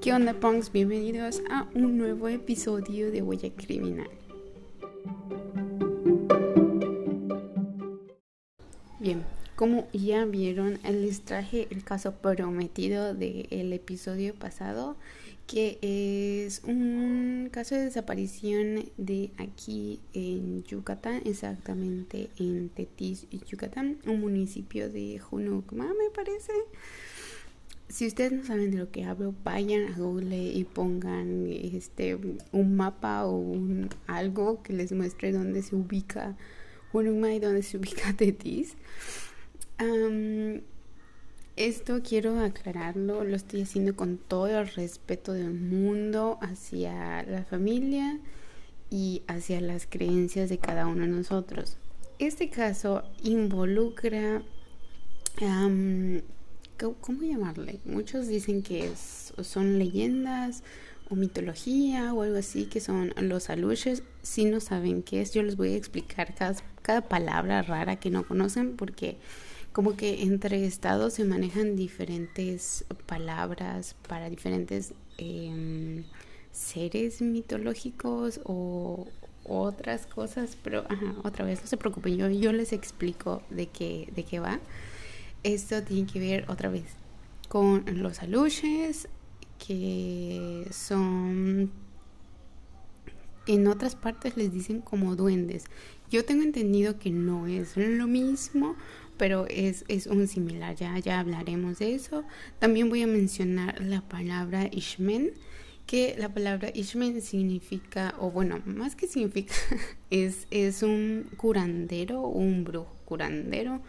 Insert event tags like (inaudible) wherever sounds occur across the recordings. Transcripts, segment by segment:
¿Qué onda, punks? Bienvenidos a un nuevo episodio de Huella Criminal. Bien, como ya vieron, les traje el caso prometido del episodio pasado, que es un caso de desaparición de aquí en Yucatán, exactamente en Tetis, Yucatán, un municipio de Junucma, me parece si ustedes no saben de lo que hablo, vayan a Google y pongan este un mapa o un algo que les muestre dónde se ubica Uruma y dónde se ubica (laughs) Tetis. esto quiero aclararlo, lo estoy haciendo con todo el respeto del mundo hacia la familia y hacia las creencias de cada uno de nosotros. Este caso involucra ¿cómo llamarle? Muchos dicen que son leyendas o mitología o algo así, que son los aluches. Si no saben qué es, yo les voy a explicar cada, palabra rara que no conocen porque como que entre estados se manejan diferentes palabras para diferentes em, seres mitológicos o otras cosas, pero otra vez no se preocupen, yo, yo les explico de qué, de qué va. Esto tiene que ver otra vez con los aluches, que son en otras partes les dicen como duendes. Yo tengo entendido que no es lo mismo, pero es, es un similar, ya, ya hablaremos de eso. También voy a mencionar la palabra Ishmen, que la palabra Ishmen significa, o bueno, más que significa, (laughs) es, es un curandero, un brujo curandero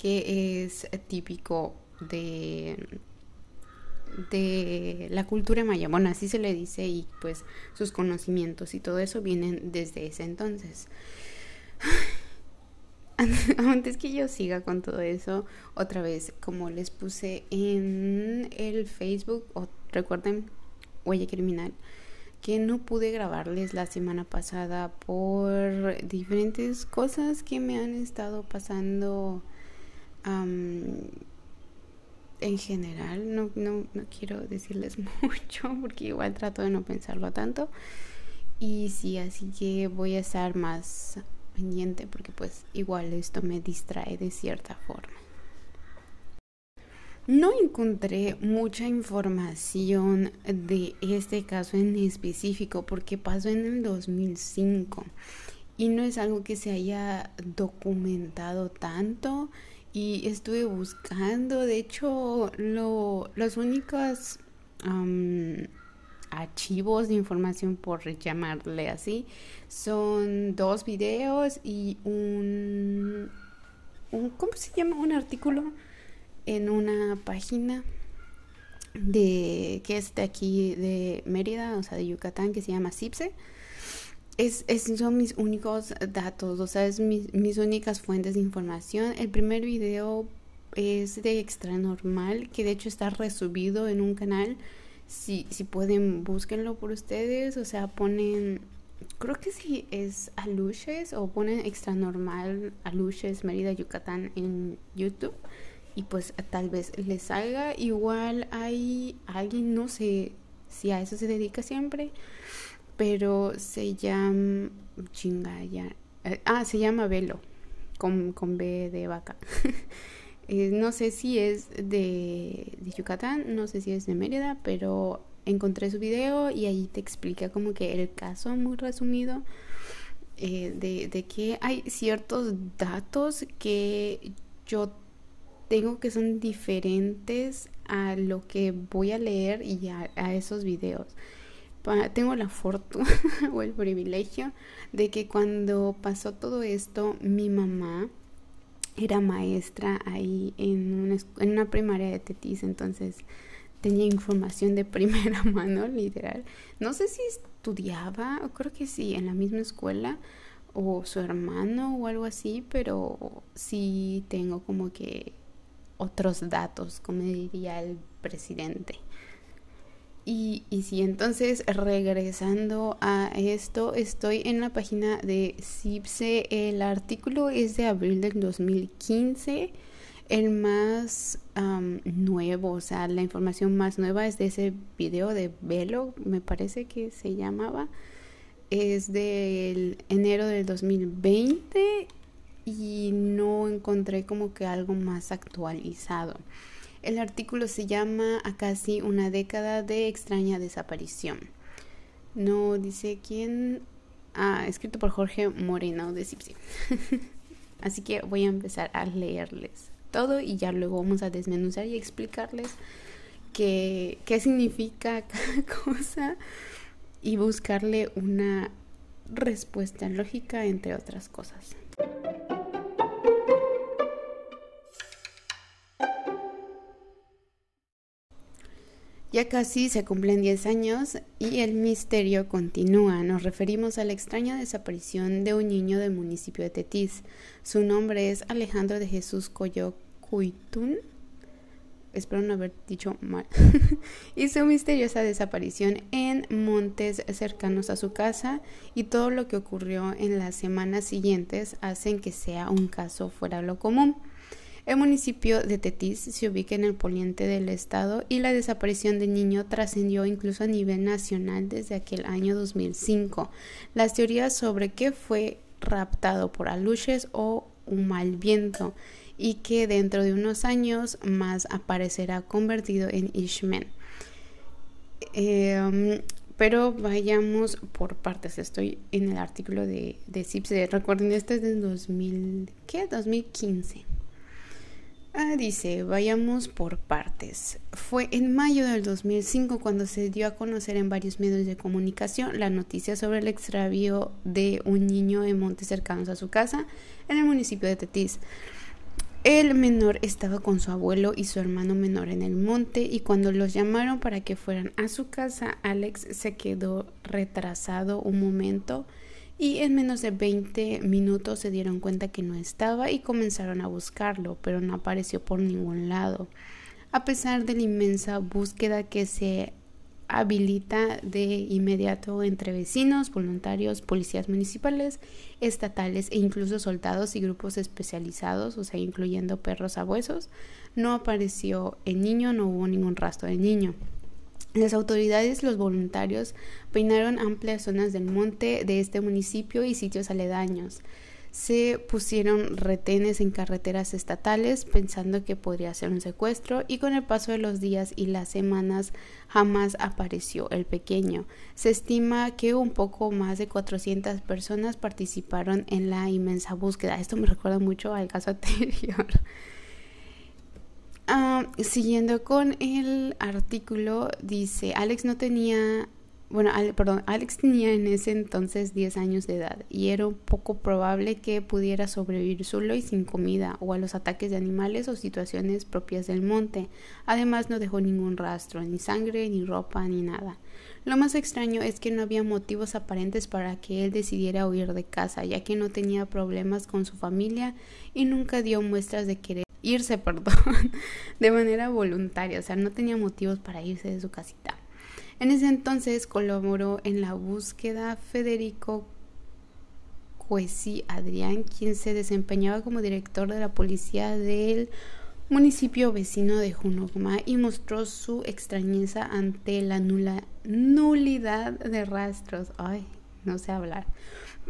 que es típico de de la cultura maya, bueno, así se le dice y pues sus conocimientos y todo eso vienen desde ese entonces. (sighs) Antes que yo siga con todo eso, otra vez, como les puse en el Facebook, o recuerden, Huella Criminal, que no pude grabarles la semana pasada por diferentes cosas que me han estado pasando en general, no, no, no quiero decirles (laughs) mucho porque igual trato de no pensarlo tanto. Y sí, así que voy a estar más pendiente porque pues igual esto me distrae de cierta forma. No encontré mucha información de este caso en específico porque pasó en el 2005 y no es algo que se haya documentado tanto y estuve buscando, de hecho, lo, los únicos archivos de información, por llamarle así, son dos videos y un, un, ¿cómo se llama? Un artículo en una página de que es de aquí de Mérida, o sea, de Yucatán, que se llama CIPSE es, son mis únicos datos, o sea, es mis, mis únicas fuentes de información. El primer video es de extra normal, que de hecho está resubido en un canal. Si, si pueden, búsquenlo por ustedes. O sea, ponen, creo que sí es Aluches o ponen extra normal Aluches Mérida Yucatán en YouTube. Y pues tal vez les salga. Igual hay alguien, no sé si a eso se dedica siempre pero se llama chingaya. Eh, ah, se llama Velo, con, con B de vaca. (laughs) Eh, no sé si es de, de, Yucatán, no sé si es de Mérida, pero encontré su video y ahí te explica como que el caso muy resumido eh, de, de que hay ciertos datos que yo tengo que son diferentes a lo que voy a leer y a, a esos videos tengo la fortuna (laughs) o el privilegio de que cuando pasó todo esto, mi mamá era maestra ahí en una, en una primaria de Tetis, entonces tenía información de (laughs) primera mano, literal. No sé si estudiaba, creo que sí, en la misma escuela, o su hermano o algo así, pero sí tengo como que otros datos, como diría el presidente. Y, y sí, entonces regresando a esto, estoy en la página de CIPSE. El artículo es de abril del 2015. El más nuevo, o sea, la información más nueva es de ese video de Velo, me parece que se llamaba. Es del enero del 2020 y no encontré como que algo más actualizado. El artículo se llama A casi una década de extraña desaparición. No dice quién. Ah, escrito por Jorge Moreno de Cipsi. (laughs) Así que voy a empezar a leerles todo y ya luego vamos a desmenuzar y explicarles qué, qué significa cada (laughs) cosa y buscarle una respuesta lógica entre otras cosas. Ya casi se cumplen 10 años y el misterio continúa. Nos referimos a la extraña desaparición de un niño del municipio de Tetis. Su nombre es Alejandro de Jesús Coyocuitún. Espero no haber dicho mal. (laughs) y su misteriosa desaparición en montes cercanos a su casa y todo lo que ocurrió en las semanas siguientes hacen que sea un caso fuera de lo común. El municipio de Tetis se ubica en el poniente del estado y la desaparición del niño trascendió incluso a nivel nacional desde aquel año 2005. Las teorías sobre qué fue raptado por aluches o un mal viento y que dentro de unos años más aparecerá convertido en Ishmen. Em, pero vayamos por partes. Estoy en el artículo de, de Recuerden, este es de 2000, ¿qué? 2015. Ah, dice, vayamos por partes. Fue en mayo del 2005 cuando se dio a conocer en varios medios de comunicación la noticia sobre el extravío de un niño en montes cercanos a su casa en el municipio de Tetis. El menor estaba con su abuelo y su hermano menor en el monte y cuando los llamaron para que fueran a su casa, Alex se quedó retrasado un momento y en menos de 20 minutos se dieron cuenta que no estaba y comenzaron a buscarlo, pero no apareció por ningún lado. A pesar de la inmensa búsqueda que se habilita de inmediato entre vecinos, voluntarios, policías municipales, estatales e incluso soldados y grupos especializados, o sea, incluyendo perros abuesos, no apareció el niño, no hubo ningún rastro del niño. Las autoridades y los voluntarios peinaron amplias zonas del monte de este municipio y sitios aledaños. Se pusieron retenes en carreteras estatales pensando que podría ser un secuestro y con el paso de los días y las semanas jamás apareció el pequeño. Se estima que un poco más de 400 personas participaron en la inmensa búsqueda. Esto me recuerda mucho al caso (laughs) anterior. Ah, siguiendo con el artículo, dice, Alex no tenía, bueno, perdón, Alex tenía en ese entonces 10 años de edad y era poco probable que pudiera sobrevivir solo y sin comida o a los ataques de animales o situaciones propias del monte. Además no dejó ningún rastro, ni sangre, ni ropa, ni nada. Lo más extraño es que no había motivos aparentes para que él decidiera huir de casa, ya que no tenía problemas con su familia y nunca dio muestras de querer irse, perdón, (laughs) de manera voluntaria, o sea, no tenía motivos para irse de su casita. En ese entonces colaboró en la búsqueda Federico Cuesi Adrián, quien se desempeñaba como director de la policía del municipio vecino de Junogma y mostró su extrañeza ante la nula, nulidad de rastros. Ay, no sé hablar.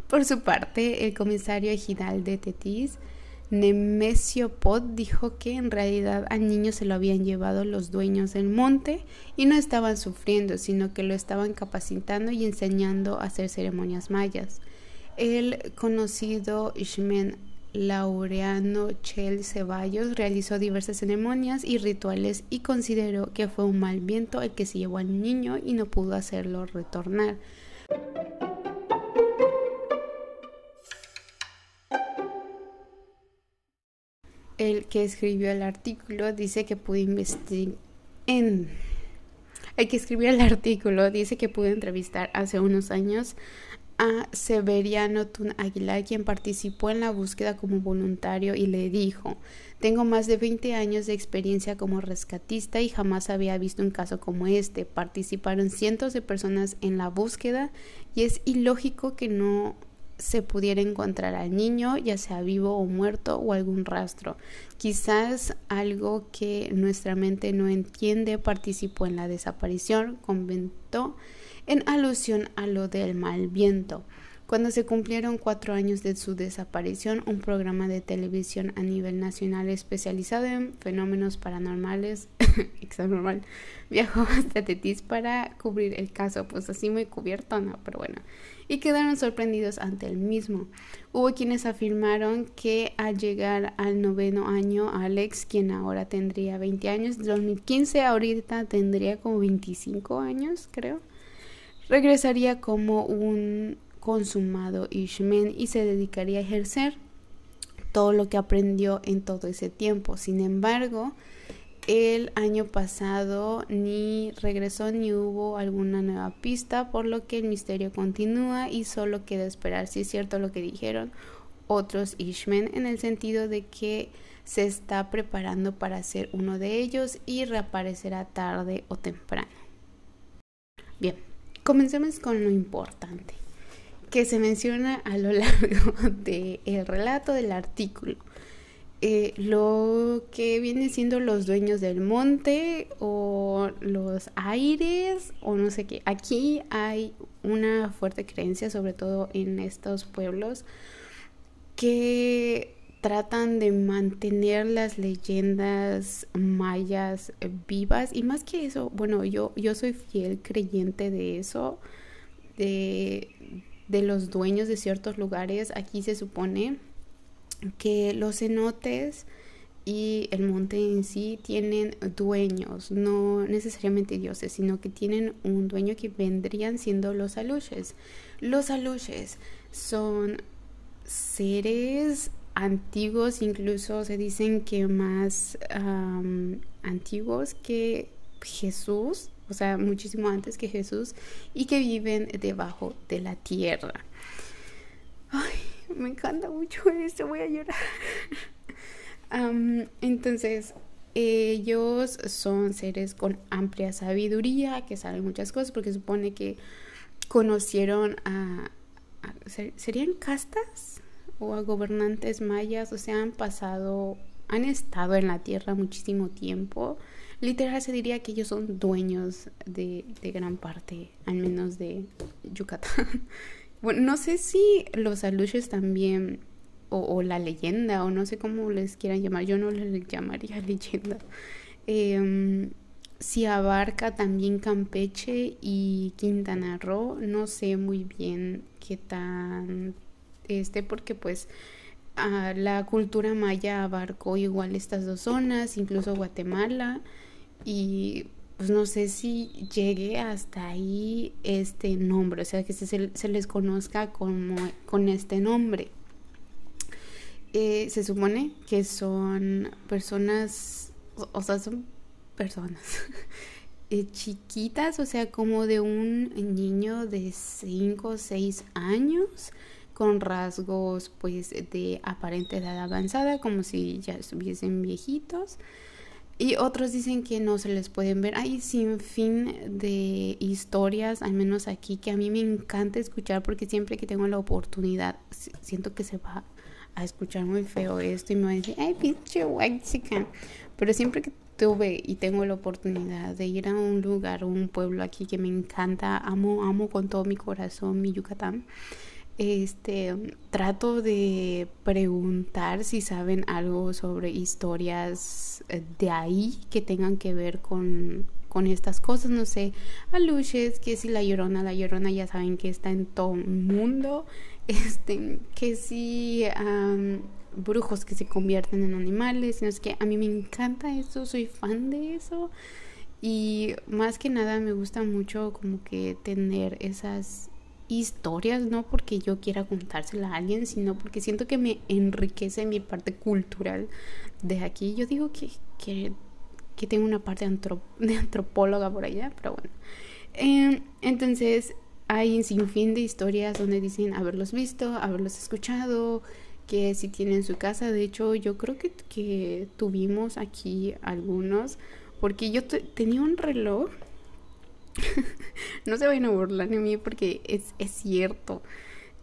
Por su parte, el comisario ejidal de Tetis Nemesio Pod dijo que en realidad al niño se lo habían llevado los dueños del monte y no estaban sufriendo, sino que lo estaban capacitando y enseñando a hacer ceremonias mayas. El conocido Ishmen Laureano Chel Ceballos realizó diversas ceremonias y rituales y consideró que fue un mal viento el que se llevó al niño y no pudo hacerlo retornar. El que escribió el artículo dice que pudo investigar en que escribió el artículo dice que pudo entrevistar hace unos años a Severiano Tun Aguilar, quien participó en la búsqueda como voluntario y le dijo, tengo más de 20 años de experiencia como rescatista y jamás había visto un caso como este. Participaron cientos de personas en la búsqueda y es ilógico que no se pudiera encontrar al niño, ya sea vivo o muerto, o algún rastro. Quizás algo que nuestra mente no entiende participó en la desaparición, comentó en alusión a lo del mal viento. Cuando se cumplieron cuatro años de su desaparición, un programa de televisión a nivel nacional especializado en fenómenos paranormales, (laughs) exanormal, viajó hasta Tetis para cubrir el caso, pues así muy cubierto, ¿no? Pero bueno, y quedaron sorprendidos ante el mismo. Hubo quienes afirmaron que al llegar al noveno año, Alex, quien ahora tendría 20 años, 2015 ahorita tendría como 25 años, creo, regresaría como un consumado Ishmen y se dedicaría a ejercer todo lo que aprendió en todo ese tiempo. Sin embargo, el año pasado ni regresó ni hubo alguna nueva pista, por lo que el misterio continúa y solo queda esperar si es cierto lo que dijeron otros Ishmen en el sentido de que se está preparando para ser uno de ellos y reaparecerá tarde o temprano. Bien, comencemos con lo importante que se menciona a lo (laughs) largo del el relato del artículo. Eh, lo que viene siendo los dueños del monte o los aires o no sé qué. Aquí hay una fuerte creencia, sobre todo en estos pueblos, que tratan de mantener las leyendas mayas vivas y más que eso, bueno, yo, yo soy fiel creyente de eso, de, de los dueños de ciertos lugares. Aquí se supone que los cenotes y el monte en sí tienen dueños, no necesariamente dioses, sino que tienen un dueño que vendrían siendo los aluches. Los aluches son seres antiguos, incluso se dicen que más antiguos que Jesús, o sea, muchísimo antes que Jesús, y que viven debajo de la tierra. Ay, me encanta mucho (laughs) esto, voy a llorar. (laughs) entonces, ellos son seres con amplia sabiduría, que saben muchas cosas, porque supone que conocieron a, a ¿serían castas? o a gobernantes mayas, o sea, han pasado, han estado en la tierra muchísimo tiempo literal se diría que ellos son dueños de, gran parte, al menos de Yucatán. (laughs) bueno, no sé si los aluches también, o, la leyenda, o no sé cómo les quieran llamar, yo no les llamaría (laughs) leyenda. Em, si abarca también Campeche y Quintana Roo, no sé muy bien qué tan este, porque pues la cultura maya abarcó igual estas dos zonas, incluso Guatemala y pues no sé si llegue hasta ahí este nombre, o sea, que se, les conozca como con este nombre. Eh, se supone que son personas, o, sea, son personas (laughs) eh, chiquitas, o sea, como de un niño de 5 o 6 años, con rasgos pues de aparente edad avanzada, como si ya estuviesen viejitos. Y otros dicen que no se les pueden ver. Hay sin fin de historias, al menos aquí, que a mí me encanta escuchar porque siempre que tengo la oportunidad, siento que se va a escuchar muy feo esto y me va a decir, ay, pinche white chicken. Pero siempre que tuve y tengo la oportunidad de ir a un lugar, un pueblo aquí que me encanta, amo, amo con todo mi corazón mi Yucatán este trato de preguntar si saben algo sobre historias eh, de ahí que tengan que ver con, con estas cosas, no sé, aluches, que si la llorona, la llorona ya saben que está en todo el mundo, (laughs) este, que si brujos que se convierten en animales, no es que a mí me encanta eso, soy fan de eso. Y más que nada me gusta mucho como que tener esas historias, no porque yo quiera contársela a alguien, sino porque siento que me enriquece mi parte cultural de aquí. Yo digo que, que, que tengo una parte de (laughs) antropóloga por allá, pero bueno. Em, entonces hay un sinfín de historias donde dicen haberlos visto, haberlos escuchado, que si tienen su casa, de hecho yo creo que, que tuvimos aquí algunos, porque yo tenía un reloj (laughs) no se vayan a burlar de mí porque es, es cierto.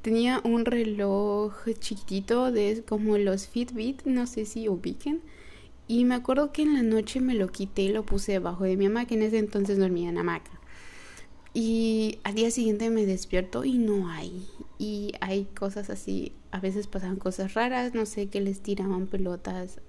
tenía un reloj chiquitito de como los Fitbit, no sé si ubiquen. Y me acuerdo que en la noche me lo quité y lo puse debajo de mi que en ese entonces dormía en hamaca. Y al día siguiente me despierto y no hay. Y hay cosas así, a veces pasaban cosas raras, no sé, que les tiraban pelotas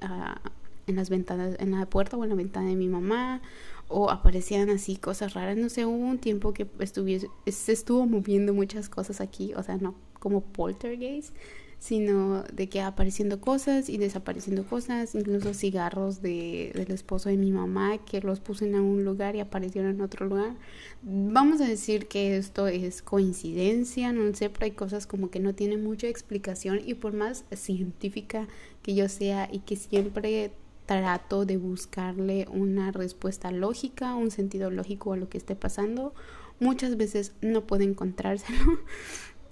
en las ventanas, en la puerta o en la ventana de mi mamá, o aparecían así cosas raras, no sé, hubo un tiempo que estuviese, se estuvo moviendo muchas cosas aquí, o sea, no como poltergeist, sino de que apareciendo cosas y desapareciendo cosas, incluso cigarros de, del esposo de mi mamá que los puse en un lugar y aparecieron en otro lugar. Vamos a decir que esto es coincidencia, no sé, pero hay cosas como que no tienen mucha explicación y por más científica que yo sea y que siempre trato de buscarle una respuesta lógica, un sentido lógico a lo que esté pasando, muchas veces no puedo encontrárselo. (laughs)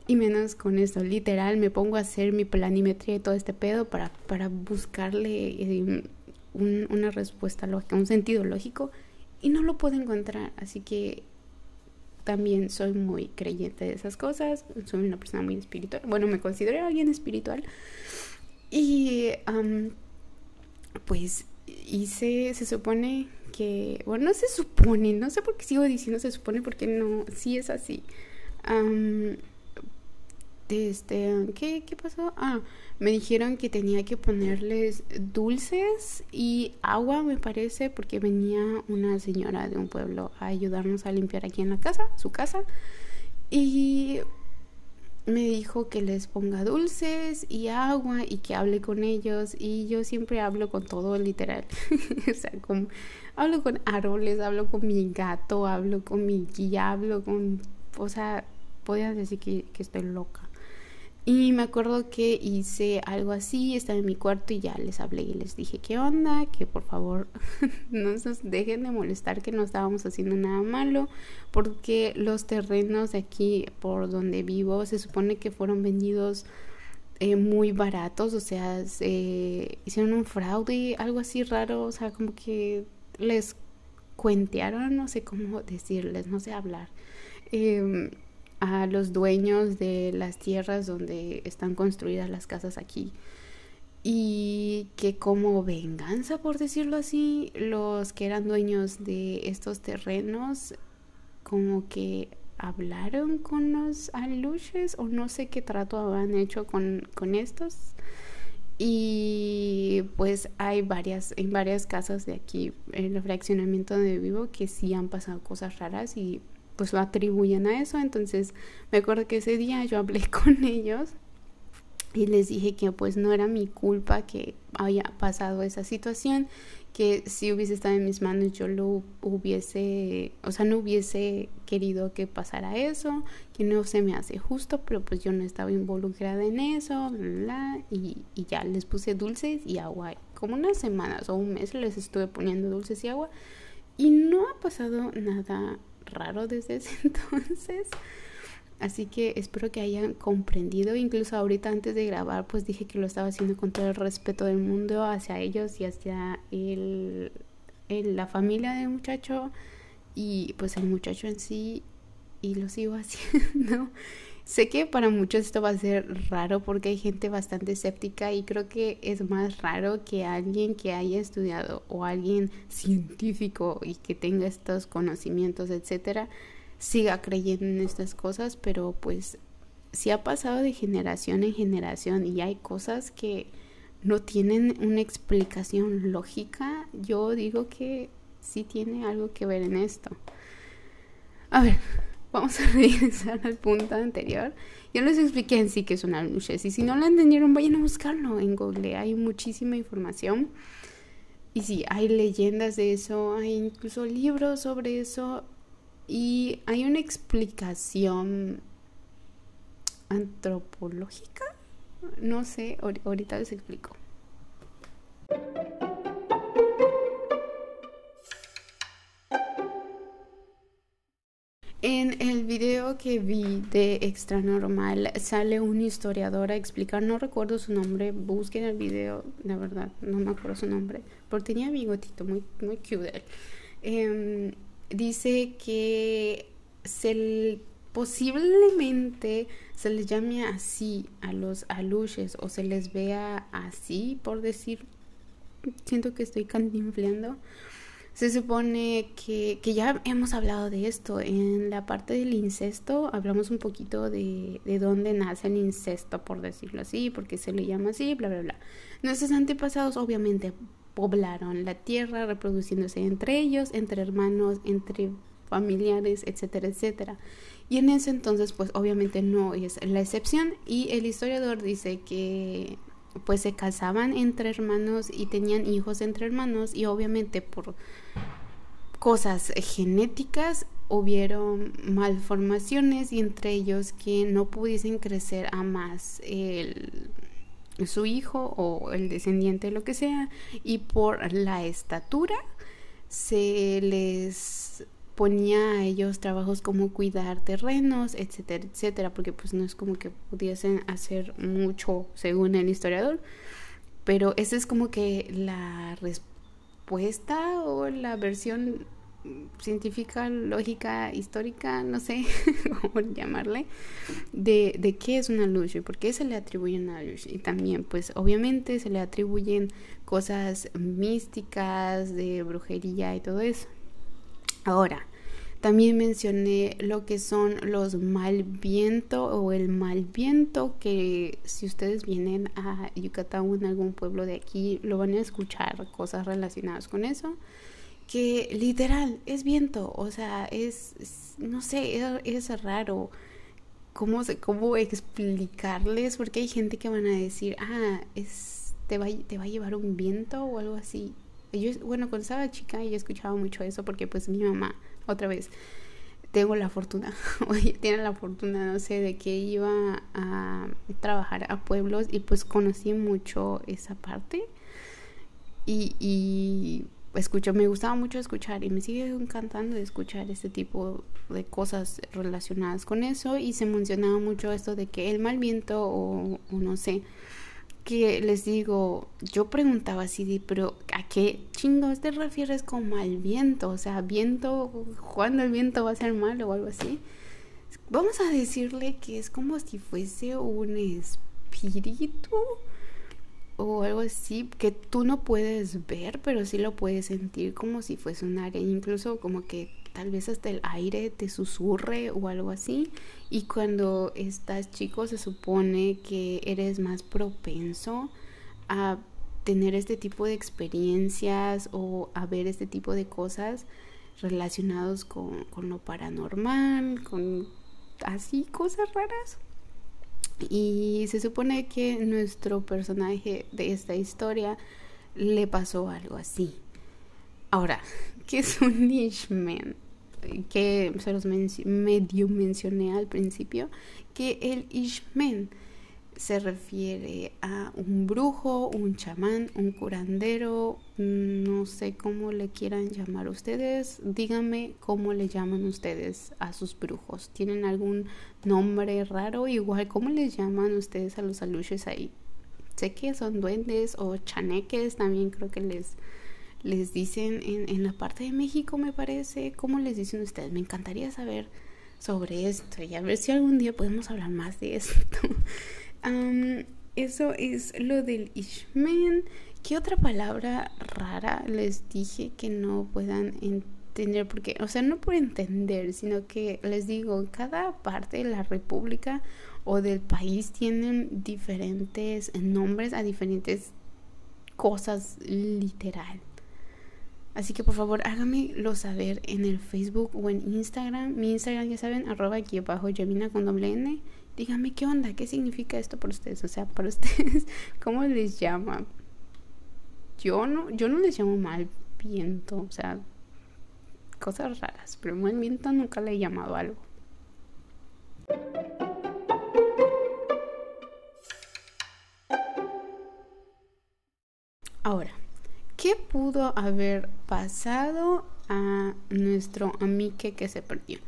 Y menos con esto, literal, me pongo a hacer mi planimetría y todo este pedo para, para buscarle eh, una respuesta lógica, un sentido lógico, y no lo puedo encontrar. Así que también soy muy creyente de esas cosas, soy una persona muy espiritual, bueno, me considero alguien espiritual. Y pues hice, se supone que, bueno, no se supone, no sé por qué sigo diciendo se supone porque no, sí es así este, ¿qué, ¿qué pasó? Ah, me dijeron que tenía que ponerles dulces y agua, me parece, porque venía una señora de un pueblo a ayudarnos a limpiar aquí en la casa, su casa. Y me dijo que les ponga dulces y agua y que hable con ellos. Y yo siempre hablo con todo, literal. (laughs) o sea, como, hablo con árboles, hablo con mi gato, hablo con mi guía, hablo con... O sea, podían decir que, que estoy loca. Y me acuerdo que hice algo así, estaba en mi cuarto y ya les hablé y les dije qué onda, que por favor (laughs) no nos dejen de molestar que no estábamos haciendo nada malo, porque los terrenos de aquí por donde vivo se supone que fueron vendidos eh, muy baratos, o sea, se hicieron un fraude, algo así raro, o sea, como que les cuentearon, no sé cómo decirles, no sé hablar. Eh, a los dueños de las tierras donde están construidas las casas aquí. Y que como venganza, por decirlo así, los que eran dueños de estos terrenos como que hablaron con los aluches o no sé qué trato habían hecho con, con estos. Y pues hay varias, en varias casas de aquí, en el fraccionamiento donde vivo, que sí han pasado cosas raras y pues lo atribuyen a eso. Entonces me acuerdo que ese día yo hablé (laughs) con ellos y les dije que pues no era mi culpa que haya pasado esa situación, que si hubiese estado en mis manos yo lo hubiese, o sea, no hubiese querido que pasara eso, que no se me hace justo, pero pues yo no estaba involucrada en eso, y, y ya les puse dulces y agua. Como unas semanas o un mes les estuve poniendo dulces y agua y no ha pasado nada raro desde ese (laughs) entonces. Así que espero que hayan comprendido. Incluso ahorita antes de grabar, pues dije que lo estaba haciendo con todo el respeto del mundo hacia ellos y hacia el, la familia del muchacho y pues el muchacho en sí. Y lo sigo (laughs) haciendo. Sé que para muchos esto va a ser raro porque hay gente bastante escéptica y creo que es más raro que alguien que haya estudiado o alguien científico y que tenga estos conocimientos, etcétera, siga creyendo en estas cosas, pero pues si ha pasado de generación en generación y hay cosas que no tienen una explicación lógica, yo digo que sí tiene algo que ver en esto. A ver, vamos a (laughs) regresar al punto anterior. Yo les expliqué en sí que es una luces y si no la entendieron vayan a buscarlo en Google, hay muchísima información. Y sí, hay leyendas de eso, hay incluso libros sobre eso y hay una explicación antropológica. No sé, ahorita les explico. En el video que vi de Extra Normal sale un historiador a explicar, no recuerdo su nombre, busquen el video, la verdad, no me acuerdo su nombre, porque tenía bigotito muy, muy cute. Em, dice que se posiblemente se les llame así a los aluches o se les vea así, por decir, siento que estoy cantinfleando. Se supone que, que, ya hemos hablado de esto. En la parte del incesto hablamos un poquito de, de dónde nace el incesto, por decirlo así, porque se le llama así, bla, bla, bla. Nuestros antepasados obviamente poblaron la tierra, reproduciéndose entre ellos, entre hermanos, entre familiares, etcétera, etcétera. Y en ese entonces, pues obviamente no es la excepción. Y el historiador dice que pues se casaban entre hermanos y tenían hijos entre hermanos y obviamente por cosas genéticas hubieron malformaciones y entre ellos que no pudiesen crecer a más el, su hijo o el descendiente, lo que sea, y por la estatura se les ponía a ellos trabajos como cuidar terrenos, etcétera, etcétera, porque pues no es como que pudiesen hacer mucho según el historiador, pero esa es como que la respuesta o la versión científica, lógica, histórica, no sé (laughs) cómo llamarle, de, qué es una luz y por qué se le atribuyen a luz. Y también, pues obviamente se le atribuyen cosas místicas, de brujería y todo eso. Ahora, también mencioné lo que son los mal viento o el mal viento, que si ustedes vienen a Yucatán o en algún pueblo de aquí, lo van a escuchar cosas relacionadas con eso. Que literal es viento, o sea, es, no sé, es, raro cómo, cómo explicarles, porque hay gente que van a decir, ah, es, te, va, te va a llevar un viento o algo así yo, bueno, cuando estaba chica yo escuchaba mucho eso porque pues mi mamá, otra vez, tengo la fortuna, (laughs) oye, tiene la fortuna, no sé, de que iba a trabajar a pueblos y pues conocí mucho esa parte. Y, y escucho, me gustaba mucho escuchar y me sigue encantando escuchar este tipo de cosas relacionadas con eso. Y se mencionaba mucho esto de que el mal viento o, o no sé, que les digo, yo preguntaba así, pero ¿a qué chingos te refieres con mal viento? O sea, viento, ¿cuándo el viento va a ser malo o algo así? Vamos a decirle que es como si fuese un espíritu o algo así que tú no puedes ver, pero sí lo puedes sentir como si fuese un área, incluso como que tal vez hasta el aire te susurre o algo así. Y cuando estás chico se supone que eres más propenso a tener este tipo de experiencias o a ver este tipo de cosas relacionados con, lo paranormal, con así cosas raras. Y se supone que nuestro personaje de esta historia le pasó algo así. Ahora, (laughs) ¿qué es un Ishman? Que se los medio mencioné al principio, que el Ishmen se refiere a un brujo, un chamán, un curandero, no sé cómo le quieran llamar ustedes. Díganme cómo le llaman ustedes a sus brujos. ¿Tienen algún nombre raro? Igual, ¿cómo les llaman ustedes a los aluches ahí? Sé que son duendes o chaneques, también creo que les, les dicen en, en la parte de México, me parece. ¿Cómo les dicen ustedes? Me encantaría saber sobre esto y a ver si algún día podemos hablar más de esto. (laughs) eso es lo del Ishmen. ¿Qué otra palabra rara les dije que no puedan entender? Porque, o sea, no por entender, sino que les digo, cada parte de la república o del país tienen diferentes nombres a diferentes cosas literal. Así que por favor háganmelo saber en el Facebook o en Instagram. Mi Instagram ya saben, arroba aquí abajo, Yamina con doble N. Díganme qué onda, qué significa esto para ustedes. O sea, para (laughs) ustedes, ¿cómo les llama? Yo no, yo no les llamo mal viento, o sea, cosas raras, pero mal viento nunca le he llamado algo. Ahora, ¿Qué pudo haber pasado a nuestro amique que se perdió?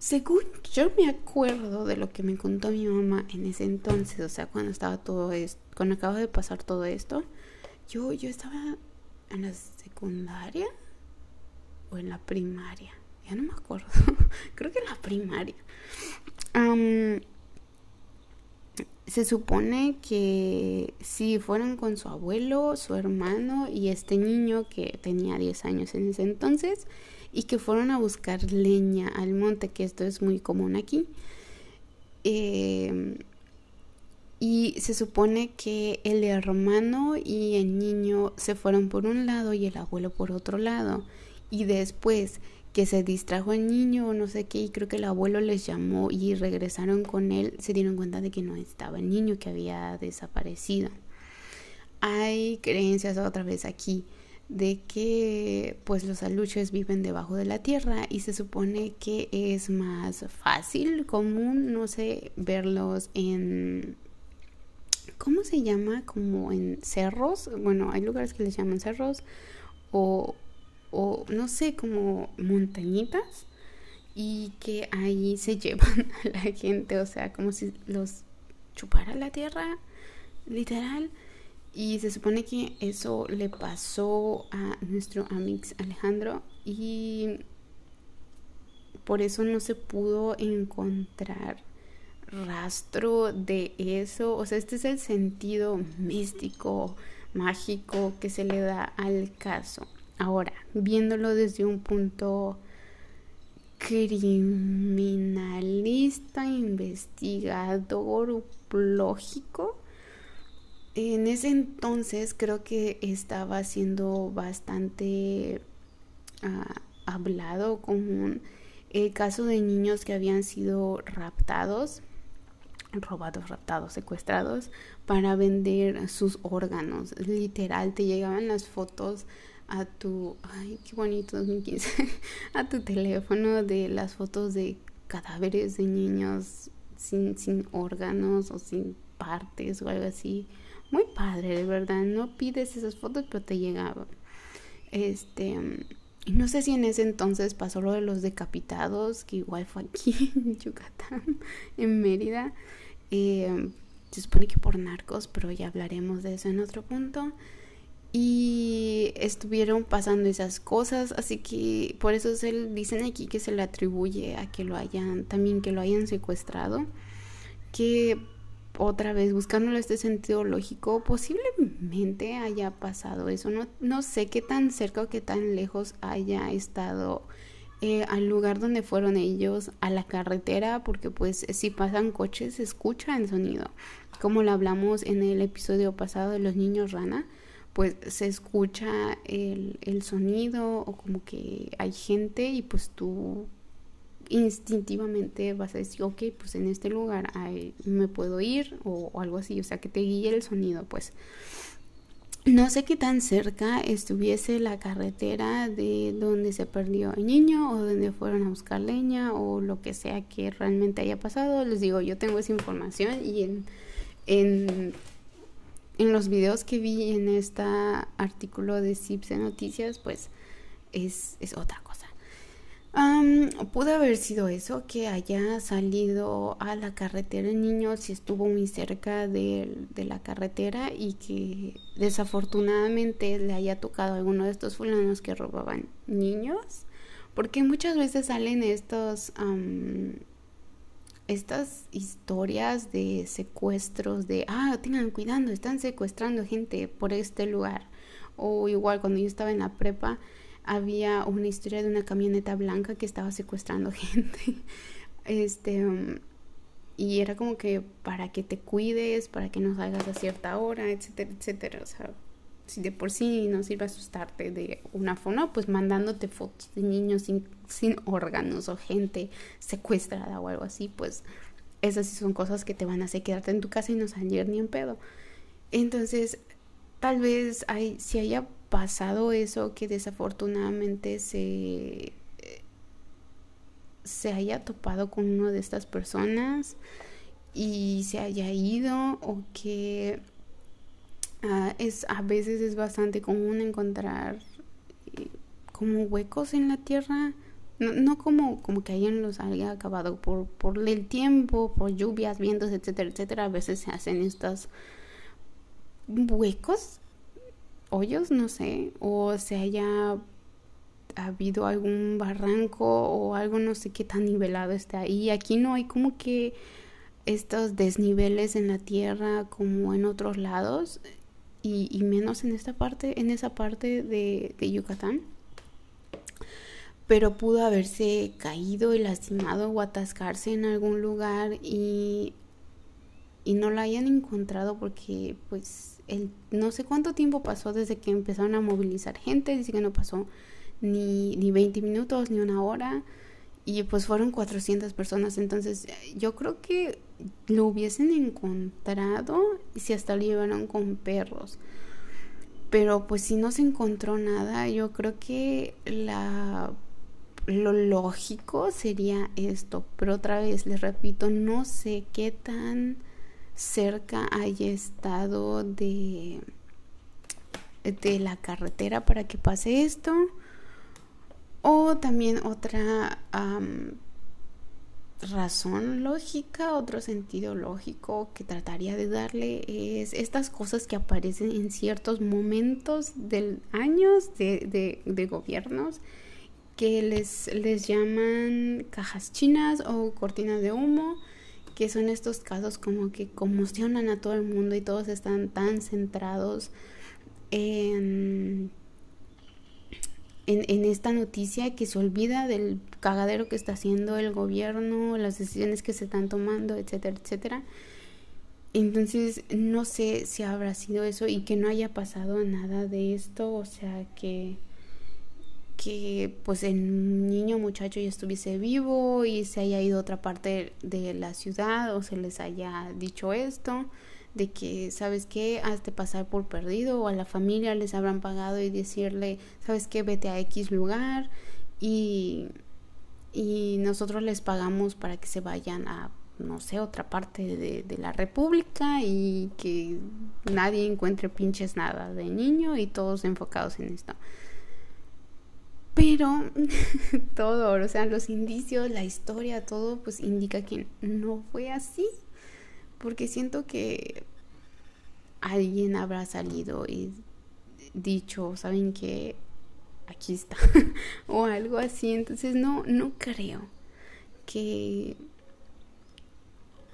Según yo me acuerdo de lo que me contó mi mamá en ese entonces, o sea, cuando estaba todo esto, cuando acaba de pasar todo esto, yo, yo estaba en la secundaria o en la primaria. ya no me acuerdo, (laughs) creo que en la primaria. Se supone que si fueron con su abuelo, su hermano y este niño que tenía 10 años en ese entonces y que fueron a buscar leña al monte, que esto es muy común aquí. Eh, y se supone que el hermano y el niño se fueron por un lado y el abuelo por otro lado. Y después que se distrajo el niño o no sé qué, y creo que el abuelo les llamó y regresaron con él, se dieron cuenta de que no estaba el niño que había desaparecido. Hay creencias otra vez aquí de que pues los aluches viven debajo de la tierra y se supone que es más fácil, común, no sé, verlos en ¿cómo se llama? Como en cerros, bueno, hay lugares que les llaman cerros o, o no sé, como montañitas y que ahí se (laughs) llevan a la gente, o sea, como si los chupara la tierra, literal. Y se supone que eso le pasó a nuestro amix Alejandro y por eso no se pudo encontrar rastro de eso. O sea, este es el sentido místico, mágico que se le da al caso. Ahora, viéndolo desde un punto criminalista, investigador, lógico, en ese entonces creo que estaba siendo bastante ah, hablado con el caso de niños que habían sido raptados robados, raptados, secuestrados para vender sus órganos. Literal, te llegaban las fotos a tu, ay, qué bonito 2015, (laughs) a tu teléfono de las fotos de cadáveres de niños sin, sin órganos o sin partes o algo así. Muy padre, de verdad. No pides esas fotos, pero te llegaban. Este, no sé si en ese entonces pasó lo de los decapitados, que igual fue aquí (laughs) en Yucatán, en Mérida. Eh, se supone que por narcos, pero ya hablaremos de eso en otro punto. Y estuvieron pasando esas cosas, así que por eso se dicen aquí que se le atribuye a que lo hayan, también que lo hayan secuestrado. Que otra vez, buscándolo este sentido lógico, posiblemente haya pasado eso. No, no sé qué tan cerca o qué tan lejos haya estado eh, al lugar donde fueron ellos, a la carretera, porque pues si pasan coches se escucha el sonido. Como lo hablamos en el episodio pasado de los niños rana, pues se escucha el, el sonido o como que hay gente y pues tú instintivamente vas a decir, ok, pues en este lugar me puedo ir o, o, algo así, o sea, que te guíe el sonido, pues. No sé qué tan cerca estuviese la carretera de donde se perdió el niño o donde fueron a buscar leña o lo que sea que realmente haya pasado. Les digo, yo tengo esa información y en, en, en los videos que vi en este artículo de CIPSE Noticias, pues es, es otra cosa. Um, pudo haber sido eso, que haya salido a la carretera el niño si estuvo muy cerca de, de, la carretera y que desafortunadamente le haya tocado a alguno de estos fulanos que robaban niños. Porque muchas veces salen estos, um, estas historias de secuestros, de, ah, tengan cuidado, están secuestrando gente por este lugar. O igual cuando yo estaba en la prepa, había una historia de una camioneta blanca que estaba secuestrando (laughs) gente. Este, um, y era como que para que te cuides, para que no salgas a cierta hora, etcétera, etcétera. O sea, si de por sí no sirve asustarte de una forma, pues mandándote fotos de niños sin, sin órganos o gente secuestrada o algo así, pues esas sí son cosas que te van a hacer quedarte en tu casa y no salir ni en pedo. Entonces, tal vez hay, si haya pasado eso que desafortunadamente se se haya topado con una de estas personas y se haya ido o que uh, es a veces es bastante común encontrar eh, como huecos en la tierra no, no, como, como que alguien los haya acabado por, por el tiempo, por lluvias, vientos, etcétera, etcétera. A veces se hacen estos huecos hoyos, no sé, o se haya habido algún barranco o algo no sé qué tan nivelado está ahí. Aquí no hay como que estos desniveles en la tierra como en otros lados y, menos en esta parte, en esa parte de, Yucatán. Pero pudo haberse caído y lastimado o atascarse en algún lugar y, y no la hayan encontrado porque pues el, no sé cuánto tiempo pasó desde que empezaron a movilizar gente, dice que no pasó ni, ni 20 minutos ni una hora y pues fueron 400 personas, entonces yo creo que lo hubiesen encontrado y si hasta lo llevaron con perros. Pero pues si no se encontró nada, yo creo que la lo lógico sería esto, pero otra vez les repito, no sé qué tan cerca haya estado de de la carretera para que pase esto. O también otra razón lógica, otro sentido lógico que trataría de darle es estas cosas que aparecen en ciertos momentos del años de, de gobiernos que les, les llaman cajas chinas o cortinas de humo, que son estos casos como que conmocionan a todo el mundo y todos están tan centrados en, en, esta noticia que se olvida del cagadero que está haciendo el gobierno, las decisiones que se están tomando, etcétera, etcétera. Entonces, no sé si habrá sido eso y que no haya pasado nada de esto, o sea, que que pues el niño muchacho ya estuviese vivo y se haya ido a otra parte de la ciudad o se les haya dicho esto de que sabes qué hazte pasar por perdido o a la familia les habrán pagado y decirle sabes qué vete a X lugar y y nosotros les pagamos para que se vayan a no sé otra parte de, de la república y que nadie encuentre pinches nada de niño y todos enfocados en esto. Pero (laughs) todo, o sea, los indicios, la historia, todo, pues indica que no fue así. Porque siento que alguien habrá salido y dicho, ¿saben qué? Aquí está. (laughs) o algo así. Entonces no, no creo que...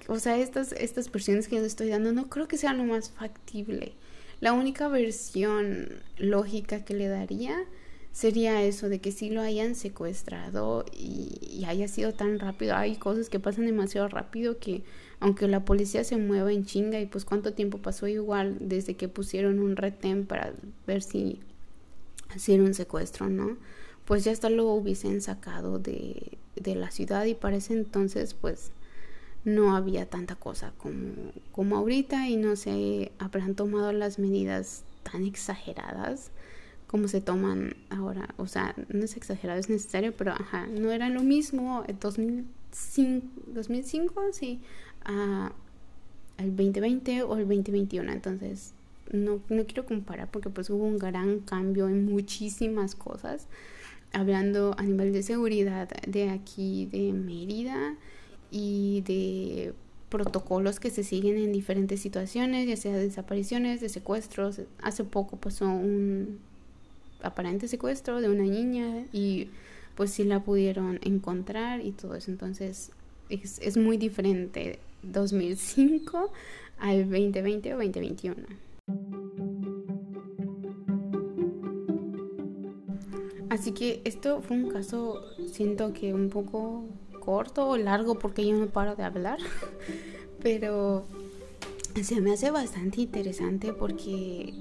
O sea, estas, estas versiones que les estoy dando no creo que sea lo más factible. La única versión lógica que le daría sería eso de que si lo hayan secuestrado y, haya sido tan rápido. Hay cosas que pasan demasiado rápido que aunque la policía se mueva en chinga y pues cuánto tiempo pasó igual desde que pusieron un retén para ver si, si un secuestro, ¿no? Pues ya hasta lo hubiesen sacado de, de la ciudad y para ese entonces pues no había tanta cosa como, como ahorita y no se habrán tomado las medidas tan exageradas como se toman ahora. O sea, no es exagerado, es necesario, pero ajá, no era lo mismo en 2005, 2005 sí, a, al 2020 o el 2021. Entonces, no, no quiero comparar porque pues hubo un gran cambio en muchísimas cosas. Hablando a nivel de seguridad de aquí, de Mérida y de protocolos que se siguen en diferentes situaciones, ya sea desapariciones, de secuestros. Hace poco pasó un aparente secuestro de una niña y pues sí la pudieron encontrar y todo eso. Entonces es, es muy diferente 2005 al 2020 o 2021. Así que esto fue un caso, siento que un poco corto o largo porque yo no paro de hablar, (laughs) pero se me hace bastante interesante porque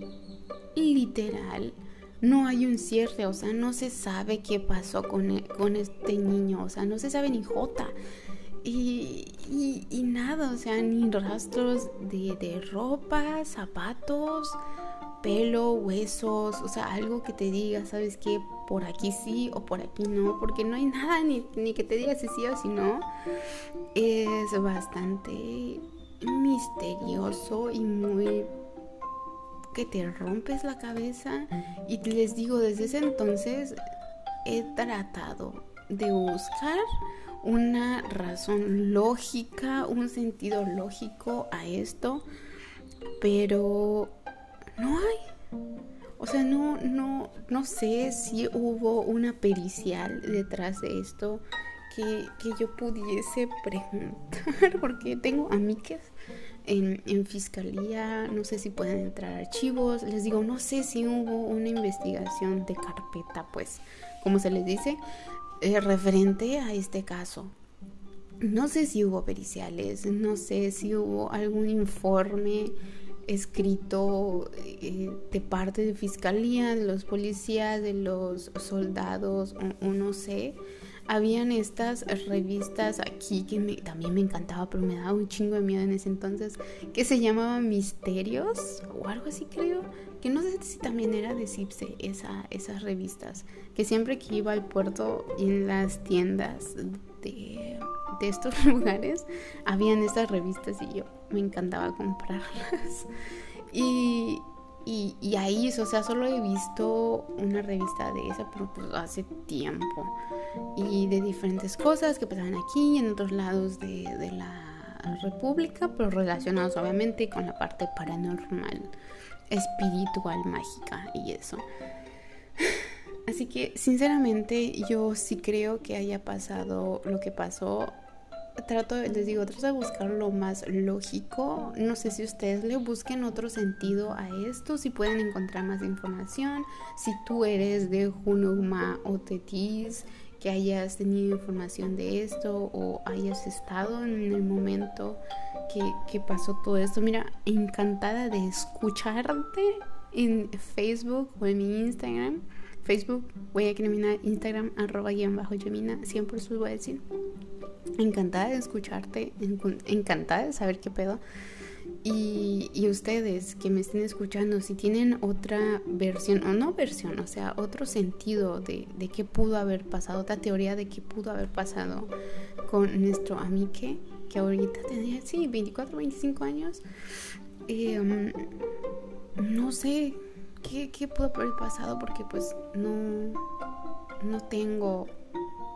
literal no hay un cierre, o sea, no se sabe qué pasó con, e, con este niño, o sea, no se sabe ni jota. Y, y, nada, o sea, ni rastros de, de, ropa, zapatos, pelo, huesos, o sea, algo que te diga, ¿sabes qué? Por aquí sí o por aquí no, porque no hay nada ni, ni que te diga si sí o si no. Es bastante misterioso y muy que te rompes la cabeza y les digo, desde ese entonces he tratado de buscar una razón lógica, un sentido lógico a esto, pero no hay. O sea, no, no, no sé si hubo una pericial detrás de esto que, yo pudiese preguntar, (laughs) porque tengo amigas en, en, fiscalía, no sé si pueden entrar archivos, les digo, no sé si hubo una investigación de carpeta, pues, como se les dice, eh, referente a este caso. No sé si hubo periciales, no sé si hubo algún informe escrito eh, de parte de fiscalía, de los policías, de los soldados, o, no sé. Habían estas revistas aquí que también me encantaba, pero me daba un chingo de miedo en ese entonces, que se llamaban Misterios o algo así creo, que no sé si también era de Cipse esa, esas revistas, que siempre que iba al puerto y en las tiendas de, de estos (laughs) lugares, habían estas revistas y yo me encantaba comprarlas. Y, y, ahí, o sea, solo he visto una revista de esa, pero pues hace tiempo. Y de diferentes cosas que pasaban aquí y en otros lados de, de la República, pero relacionados obviamente con la parte paranormal, espiritual, mágica y eso. (sighs) Así que sinceramente yo sí creo que haya pasado lo que pasó trato, les digo, trato de buscar lo más lógico. No sé si ustedes le busquen otro sentido a esto, si pueden encontrar más información. Si tú eres de Junuma o Tetis, que hayas tenido información de esto o hayas estado en el momento que, pasó todo esto. Mira, encantada de escucharte en Facebook o en mi Instagram. Facebook, voy a Instagram, arroba guion bajo Yamina, siempre os voy a decir. Encantada de escucharte, encantada de saber qué pedo. Y, ustedes que me estén escuchando, si tienen otra versión, o no versión, o sea, otro sentido de, de qué pudo haber pasado, otra teoría de qué pudo haber pasado con nuestro amique, que ahorita tenía, sí, 24, 25 años, em, no sé qué, qué pudo haber pasado porque pues no, no tengo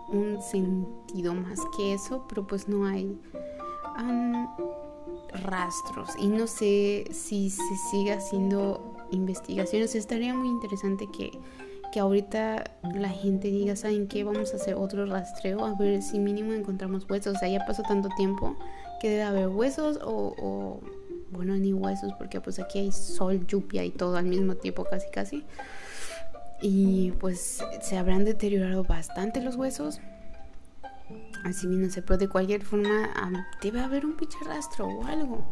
un sentido más que eso, pero pues no hay rastros y no sé si se sigue haciendo investigaciones. Estaría muy interesante que, que ahorita la gente diga, ¿saben qué? Vamos a hacer otro rastreo a ver si mínimo encontramos huesos. O sea, ya pasó tanto tiempo que debe haber huesos o, o bueno, ni huesos porque pues aquí hay sol, lluvia y todo al mismo tiempo casi casi y pues se habrán deteriorado bastante los huesos. Así no sé, de cualquier forma debe haber un pinche rastro o algo.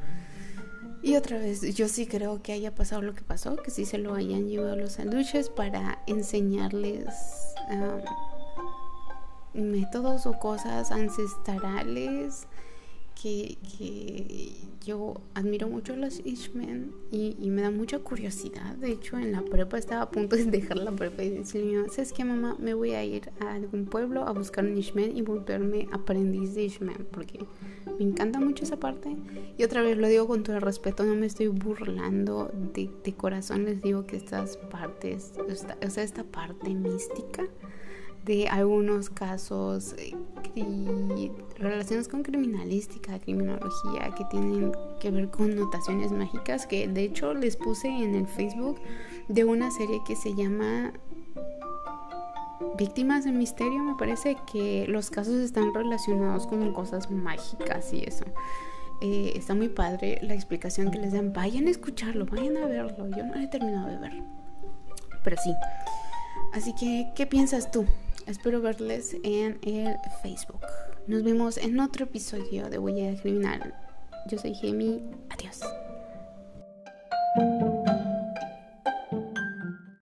Y otra vez, yo sí creo que haya pasado lo que pasó, que sí se lo hayan llevado los sanduches para enseñarles métodos o cosas ancestrales que, yo admiro mucho a los Ishmen y, y, me da mucha curiosidad. De hecho, en la prepa estaba a punto de dejar la prepa y decirle, ¿sabes qué, mamá? Me voy a ir a algún pueblo a buscar un Ishmen y volverme aprendiz de Ishmen porque me encanta mucho esa parte. Y otra vez lo digo con todo el respeto, no me estoy burlando de, de corazón, les digo que estas partes, o sea, esta parte mística de algunos casos eh, relacionados con criminalística, criminología, que tienen que ver con notaciones mágicas, que de hecho les puse en el Facebook de una serie que se llama Víctimas de Misterio, me parece que los casos están relacionados con cosas mágicas y eso. Eh, está muy padre la explicación que les dan. Vayan a escucharlo, vayan a verlo. Yo no he terminado de ver. Pero sí. Así que, ¿qué piensas tú? Espero verles en el Facebook. Nos vemos en otro episodio de Huella Criminal. Yo soy Gemi. Adiós.